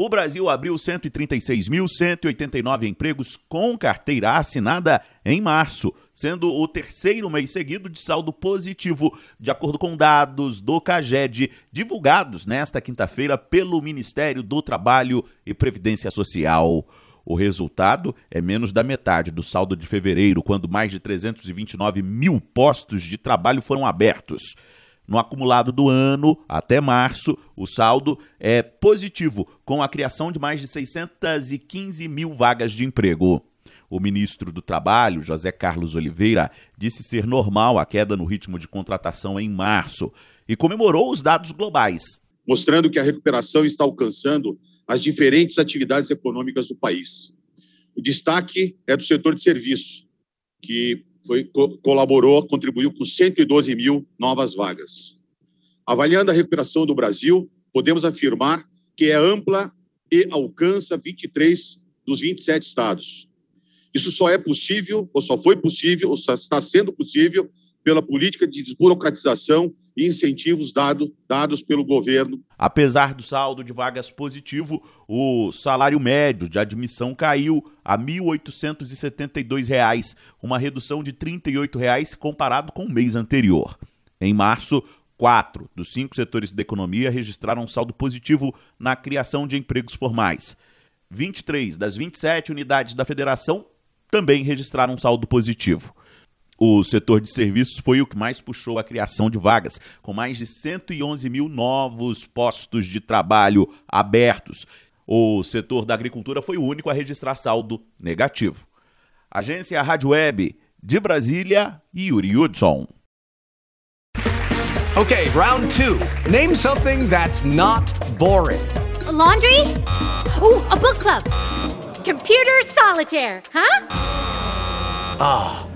o Brasil abriu 136.189 empregos com carteira assinada em março, sendo o terceiro mês seguido de saldo positivo, de acordo com dados do CAGED divulgados nesta quinta-feira pelo Ministério do Trabalho e Previdência Social. O resultado é menos da metade do saldo de fevereiro, quando mais de 329 mil postos de trabalho foram abertos. No acumulado do ano, até março, o saldo é positivo, com a criação de mais de 615 mil vagas de emprego. O ministro do Trabalho, José Carlos Oliveira, disse ser normal a queda no ritmo de contratação em março e comemorou os dados globais. Mostrando que a recuperação está alcançando as diferentes atividades econômicas do país. O destaque é do setor de serviços, que foi, colaborou, contribuiu com 112 mil novas vagas. Avaliando a recuperação do Brasil, podemos afirmar que é ampla e alcança 23 dos 27 estados. Isso só é possível, ou só foi possível, ou só está sendo possível, pela política de desburocratização e incentivos dado, dados pelo governo. Apesar do saldo de vagas positivo, o salário médio de admissão caiu a R$ 1.872, uma redução de 38 reais comparado com o mês anterior. Em março, quatro dos cinco setores da economia registraram saldo positivo na criação de empregos formais. 23 das 27 unidades da federação também registraram saldo positivo. O setor de serviços foi o que mais puxou a criação de vagas, com mais de 111 mil novos postos de trabalho abertos. O setor da agricultura foi o único a registrar saldo negativo. Agência Rádio Web de Brasília, Yuri Hudson. Okay, round two. Name something that's not boring. A laundry? Ooh, a book club. Computer solitaire, huh? Ah.